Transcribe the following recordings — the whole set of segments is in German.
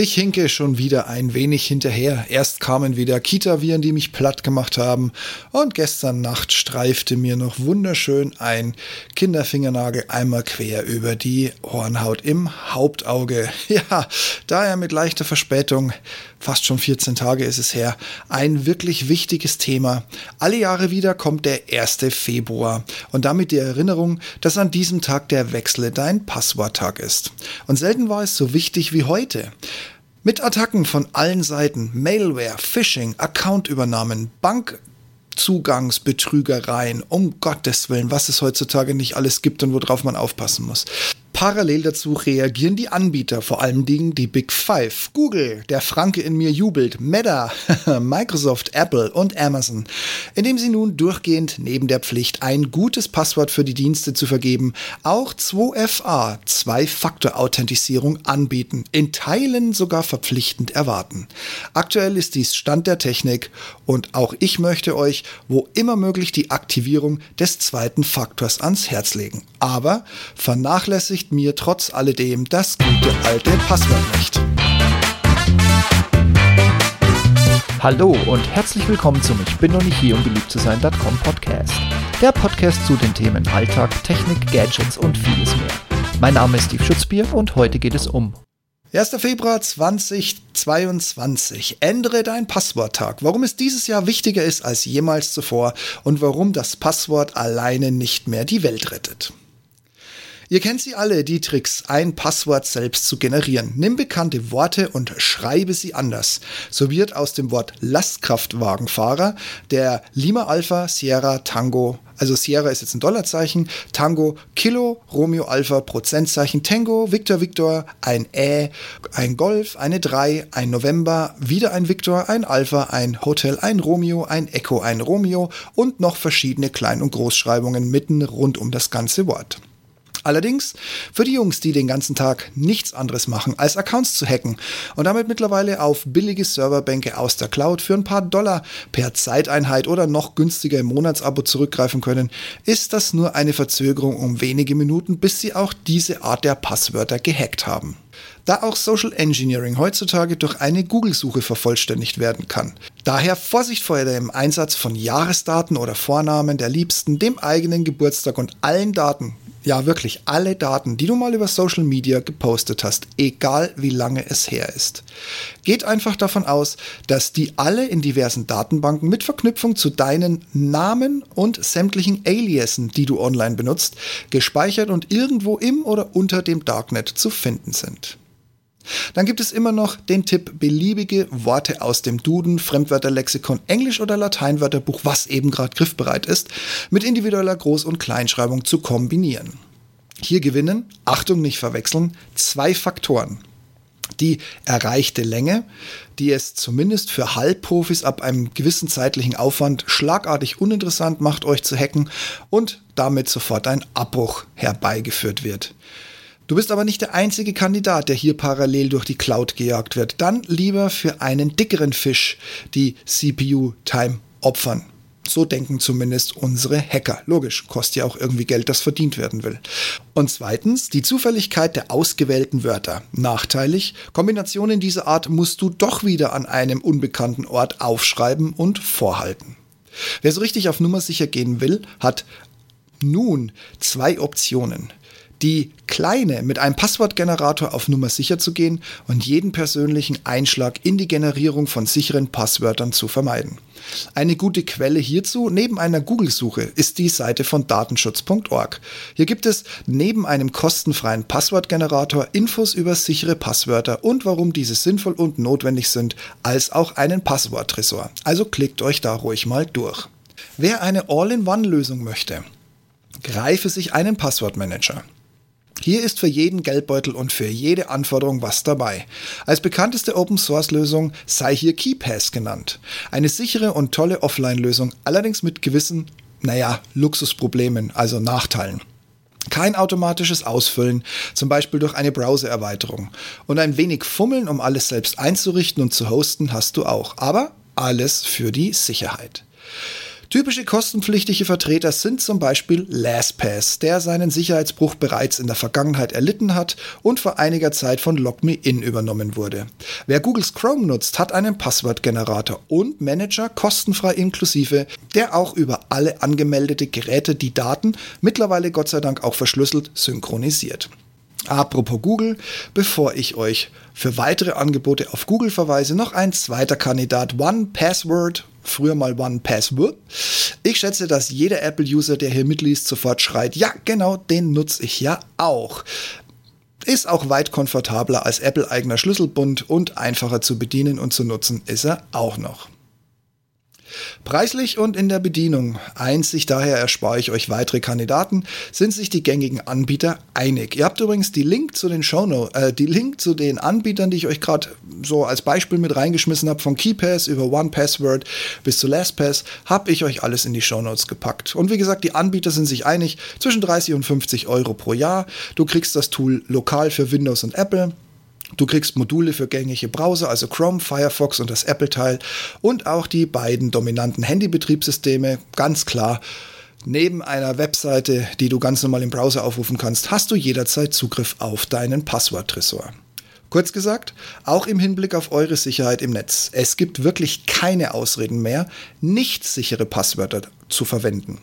Ich hinke schon wieder ein wenig hinterher. Erst kamen wieder Kita-Viren, die mich platt gemacht haben. Und gestern Nacht streifte mir noch wunderschön ein Kinderfingernagel einmal quer über die Hornhaut im Hauptauge. Ja, daher mit leichter Verspätung, fast schon 14 Tage ist es her, ein wirklich wichtiges Thema. Alle Jahre wieder kommt der 1. Februar und damit die Erinnerung, dass an diesem Tag der Wechsle dein Passworttag ist. Und selten war es so wichtig wie heute. Mit Attacken von allen Seiten, Mailware, Phishing, Accountübernahmen, Bankzugangsbetrügereien, um Gottes Willen, was es heutzutage nicht alles gibt und worauf man aufpassen muss. Parallel dazu reagieren die Anbieter, vor allem Dingen die Big Five. Google, der Franke in mir jubelt, Meta, Microsoft, Apple und Amazon, indem sie nun durchgehend neben der Pflicht, ein gutes Passwort für die Dienste zu vergeben, auch 2FA, Zwei-Faktor-Authentisierung anbieten, in Teilen sogar verpflichtend erwarten. Aktuell ist dies Stand der Technik und auch ich möchte euch, wo immer möglich, die Aktivierung des zweiten Faktors ans Herz legen. Aber vernachlässigt nicht mir trotz alledem das gute alte Passwort nicht. Hallo und herzlich willkommen zum Ich bin noch nicht hier, um beliebt zu sein.com Podcast. Der Podcast zu den Themen Alltag, Technik, Gadgets und vieles mehr. Mein Name ist Steve Schutzbier und heute geht es um 1. Februar 2022. Ändere dein Passworttag. Warum es dieses Jahr wichtiger ist als jemals zuvor und warum das Passwort alleine nicht mehr die Welt rettet. Ihr kennt sie alle, die Tricks, ein Passwort selbst zu generieren. Nimm bekannte Worte und schreibe sie anders. So wird aus dem Wort Lastkraftwagenfahrer der Lima Alpha Sierra Tango also Sierra ist jetzt ein Dollarzeichen, Tango, Kilo, Romeo Alpha, Prozentzeichen, Tango, Victor, Victor, ein Ä, ein Golf, eine 3, ein November, wieder ein Victor, ein Alpha, ein Hotel, ein Romeo, ein Echo, ein Romeo und noch verschiedene Klein- und Großschreibungen mitten rund um das ganze Wort. Allerdings für die Jungs, die den ganzen Tag nichts anderes machen, als Accounts zu hacken und damit mittlerweile auf billige Serverbänke aus der Cloud für ein paar Dollar per Zeiteinheit oder noch günstiger im Monatsabo zurückgreifen können, ist das nur eine Verzögerung um wenige Minuten, bis sie auch diese Art der Passwörter gehackt haben da auch Social Engineering heutzutage durch eine Google-Suche vervollständigt werden kann. Daher Vorsicht vor dem Einsatz von Jahresdaten oder Vornamen der Liebsten, dem eigenen Geburtstag und allen Daten, ja wirklich alle Daten, die du mal über Social Media gepostet hast, egal wie lange es her ist. Geht einfach davon aus, dass die alle in diversen Datenbanken mit Verknüpfung zu deinen Namen und sämtlichen Aliasen, die du online benutzt, gespeichert und irgendwo im oder unter dem Darknet zu finden sind. Dann gibt es immer noch den Tipp, beliebige Worte aus dem Duden, Fremdwörterlexikon, Englisch- oder Lateinwörterbuch, was eben gerade griffbereit ist, mit individueller Groß- und Kleinschreibung zu kombinieren. Hier gewinnen, Achtung nicht verwechseln, zwei Faktoren. Die erreichte Länge, die es zumindest für Halbprofis ab einem gewissen zeitlichen Aufwand schlagartig uninteressant macht, euch zu hacken und damit sofort ein Abbruch herbeigeführt wird. Du bist aber nicht der einzige Kandidat, der hier parallel durch die Cloud gejagt wird. Dann lieber für einen dickeren Fisch die CPU-Time opfern. So denken zumindest unsere Hacker. Logisch, kostet ja auch irgendwie Geld, das verdient werden will. Und zweitens, die Zufälligkeit der ausgewählten Wörter. Nachteilig, Kombinationen dieser Art musst du doch wieder an einem unbekannten Ort aufschreiben und vorhalten. Wer so richtig auf Nummer sicher gehen will, hat nun zwei Optionen die kleine mit einem Passwortgenerator auf Nummer sicher zu gehen und jeden persönlichen Einschlag in die Generierung von sicheren Passwörtern zu vermeiden. Eine gute Quelle hierzu neben einer Google-Suche ist die Seite von datenschutz.org. Hier gibt es neben einem kostenfreien Passwortgenerator Infos über sichere Passwörter und warum diese sinnvoll und notwendig sind, als auch einen Passworttresor. Also klickt euch da ruhig mal durch. Wer eine All-in-One-Lösung möchte, greife sich einen Passwortmanager. Hier ist für jeden Geldbeutel und für jede Anforderung was dabei. Als bekannteste Open-Source-Lösung sei hier KeyPass genannt. Eine sichere und tolle Offline-Lösung, allerdings mit gewissen, naja, Luxusproblemen, also Nachteilen. Kein automatisches Ausfüllen, zum Beispiel durch eine Browser-Erweiterung. Und ein wenig Fummeln, um alles selbst einzurichten und zu hosten, hast du auch. Aber alles für die Sicherheit. Typische kostenpflichtige Vertreter sind zum Beispiel LastPass, der seinen Sicherheitsbruch bereits in der Vergangenheit erlitten hat und vor einiger Zeit von LogMeIn übernommen wurde. Wer Googles Chrome nutzt, hat einen Passwortgenerator und Manager kostenfrei inklusive, der auch über alle angemeldete Geräte die Daten, mittlerweile Gott sei Dank auch verschlüsselt, synchronisiert. Apropos Google, bevor ich euch für weitere Angebote auf Google verweise, noch ein zweiter Kandidat, One Password, früher mal One Password. Ich schätze, dass jeder Apple-User, der hier mitliest, sofort schreit, ja, genau, den nutze ich ja auch. Ist auch weit komfortabler als Apple-eigener Schlüsselbund und einfacher zu bedienen und zu nutzen ist er auch noch. Preislich und in der Bedienung, einzig daher erspare ich euch weitere Kandidaten, sind sich die gängigen Anbieter einig. Ihr habt übrigens die Link zu den Shownotes, äh, die Link zu den Anbietern, die ich euch gerade so als Beispiel mit reingeschmissen habe, von KeyPass über OnePassword bis zu LastPass, habe ich euch alles in die Shownotes gepackt. Und wie gesagt, die Anbieter sind sich einig, zwischen 30 und 50 Euro pro Jahr. Du kriegst das Tool lokal für Windows und Apple. Du kriegst Module für gängige Browser, also Chrome, Firefox und das Apple-Teil und auch die beiden dominanten Handybetriebssysteme, ganz klar. Neben einer Webseite, die du ganz normal im Browser aufrufen kannst, hast du jederzeit Zugriff auf deinen Passworttresor. Kurz gesagt, auch im Hinblick auf eure Sicherheit im Netz. Es gibt wirklich keine Ausreden mehr, nicht sichere Passwörter zu verwenden.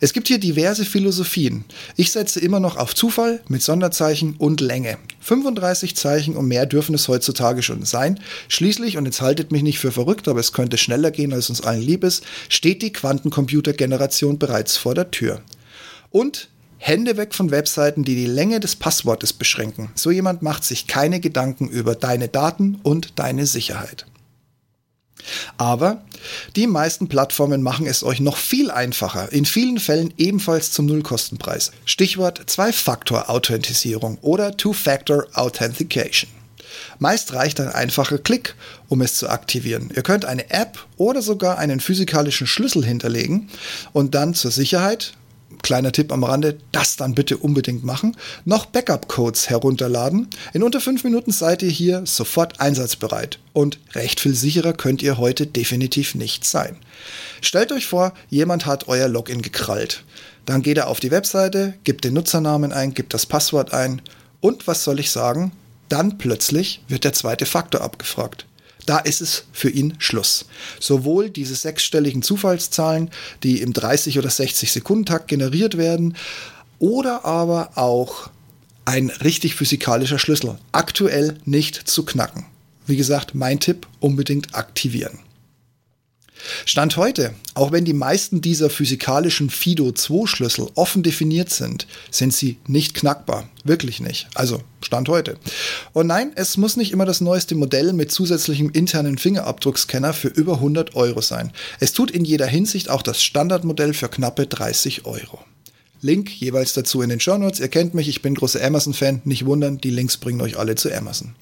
Es gibt hier diverse Philosophien. Ich setze immer noch auf Zufall mit Sonderzeichen und Länge. 35 Zeichen und mehr dürfen es heutzutage schon sein. Schließlich, und jetzt haltet mich nicht für verrückt, aber es könnte schneller gehen, als uns allen lieb ist, steht die Quantencomputergeneration bereits vor der Tür. Und Hände weg von Webseiten, die die Länge des Passwortes beschränken. So jemand macht sich keine Gedanken über deine Daten und deine Sicherheit. Aber die meisten Plattformen machen es euch noch viel einfacher, in vielen Fällen ebenfalls zum Nullkostenpreis. Stichwort Zwei-Faktor-Authentisierung oder Two-Factor Authentication. Meist reicht ein einfacher Klick, um es zu aktivieren. Ihr könnt eine App oder sogar einen physikalischen Schlüssel hinterlegen und dann zur Sicherheit kleiner Tipp am Rande, das dann bitte unbedingt machen, noch Backup-Codes herunterladen. In unter fünf Minuten seid ihr hier sofort einsatzbereit. Und recht viel sicherer könnt ihr heute definitiv nicht sein. Stellt euch vor, jemand hat euer Login gekrallt. Dann geht er auf die Webseite, gibt den Nutzernamen ein, gibt das Passwort ein und was soll ich sagen? Dann plötzlich wird der zweite Faktor abgefragt. Da ist es für ihn Schluss. Sowohl diese sechsstelligen Zufallszahlen, die im 30 oder 60 Sekundentakt generiert werden, oder aber auch ein richtig physikalischer Schlüssel. Aktuell nicht zu knacken. Wie gesagt, mein Tipp, unbedingt aktivieren. Stand heute, auch wenn die meisten dieser physikalischen FIDO-2-Schlüssel offen definiert sind, sind sie nicht knackbar. Wirklich nicht. Also Stand heute. Und nein, es muss nicht immer das neueste Modell mit zusätzlichem internen Fingerabdruckscanner für über 100 Euro sein. Es tut in jeder Hinsicht auch das Standardmodell für knappe 30 Euro. Link jeweils dazu in den Show Notes. Ihr kennt mich, ich bin großer Amazon-Fan. Nicht wundern, die Links bringen euch alle zu Amazon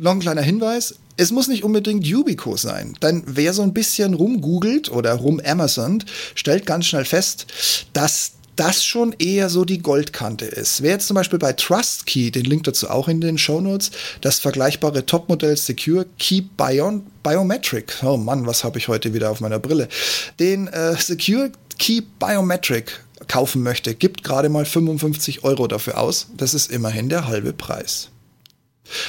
noch ein kleiner Hinweis. Es muss nicht unbedingt Yubico sein, denn wer so ein bisschen rumgoogelt oder rum Amazon, stellt ganz schnell fest, dass das schon eher so die Goldkante ist. Wer jetzt zum Beispiel bei TrustKey, den Link dazu auch in den Show Notes, das vergleichbare Topmodell Secure Key Bion Biometric, oh Mann, was habe ich heute wieder auf meiner Brille, den äh, Secure Key Biometric kaufen möchte, gibt gerade mal 55 Euro dafür aus. Das ist immerhin der halbe Preis.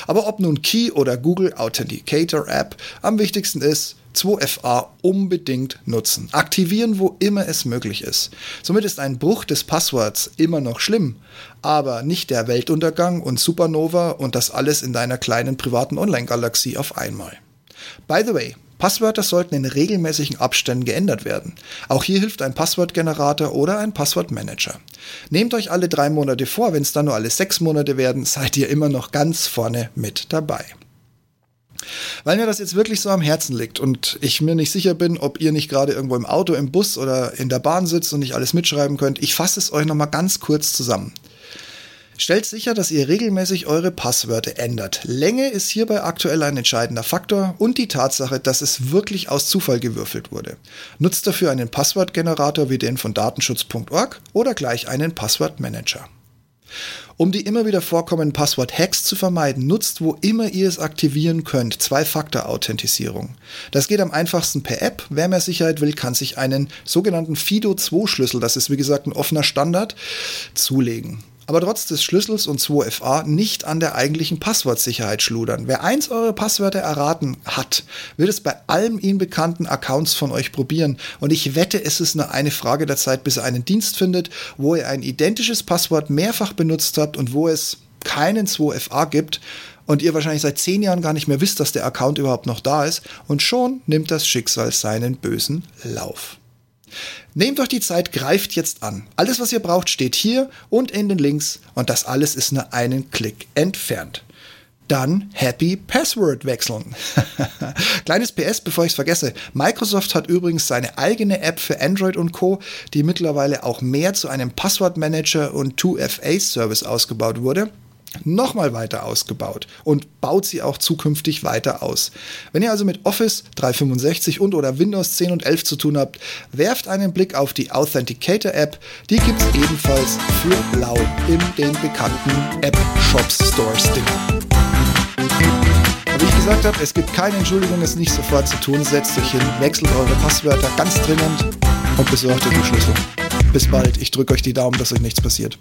Aber ob nun Key oder Google Authenticator App, am wichtigsten ist, 2FA unbedingt nutzen. Aktivieren, wo immer es möglich ist. Somit ist ein Bruch des Passworts immer noch schlimm, aber nicht der Weltuntergang und Supernova und das alles in deiner kleinen privaten Online-Galaxie auf einmal. By the way, Passwörter sollten in regelmäßigen Abständen geändert werden. Auch hier hilft ein Passwortgenerator oder ein Passwortmanager. Nehmt euch alle drei Monate vor, wenn es dann nur alle sechs Monate werden, seid ihr immer noch ganz vorne mit dabei. Weil mir das jetzt wirklich so am Herzen liegt und ich mir nicht sicher bin, ob ihr nicht gerade irgendwo im Auto, im Bus oder in der Bahn sitzt und nicht alles mitschreiben könnt, ich fasse es euch nochmal ganz kurz zusammen. Stellt sicher, dass ihr regelmäßig eure Passwörter ändert. Länge ist hierbei aktuell ein entscheidender Faktor und die Tatsache, dass es wirklich aus Zufall gewürfelt wurde. Nutzt dafür einen Passwortgenerator wie den von datenschutz.org oder gleich einen Passwortmanager. Um die immer wieder vorkommenden Passwort-Hacks zu vermeiden, nutzt, wo immer ihr es aktivieren könnt, Zwei-Faktor-Authentisierung. Das geht am einfachsten per App. Wer mehr Sicherheit will, kann sich einen sogenannten FIDO2-Schlüssel, das ist wie gesagt ein offener Standard, zulegen aber trotz des Schlüssels und 2FA nicht an der eigentlichen Passwortsicherheit schludern. Wer eins eurer Passwörter erraten hat, wird es bei allen ihnen bekannten Accounts von euch probieren. Und ich wette, es ist nur eine Frage der Zeit, bis er einen Dienst findet, wo ihr ein identisches Passwort mehrfach benutzt habt und wo es keinen 2FA gibt und ihr wahrscheinlich seit zehn Jahren gar nicht mehr wisst, dass der Account überhaupt noch da ist und schon nimmt das Schicksal seinen bösen Lauf. Nehmt euch die Zeit, greift jetzt an. Alles, was ihr braucht, steht hier und in den Links und das alles ist nur einen Klick entfernt. Dann Happy Password wechseln. Kleines PS, bevor ich es vergesse. Microsoft hat übrigens seine eigene App für Android und Co., die mittlerweile auch mehr zu einem Passwortmanager und 2FA-Service ausgebaut wurde nochmal weiter ausgebaut und baut sie auch zukünftig weiter aus. Wenn ihr also mit Office 365 und oder Windows 10 und 11 zu tun habt, werft einen Blick auf die Authenticator App. Die gibt es ebenfalls für blau in den bekannten App Shops Stores Sticker. Wie ich gesagt habe, es gibt keine Entschuldigung, es nicht sofort zu tun. Setzt euch hin, wechselt eure Passwörter ganz dringend und besorgt euch den Schlüssel. Bis bald, ich drücke euch die Daumen, dass euch nichts passiert.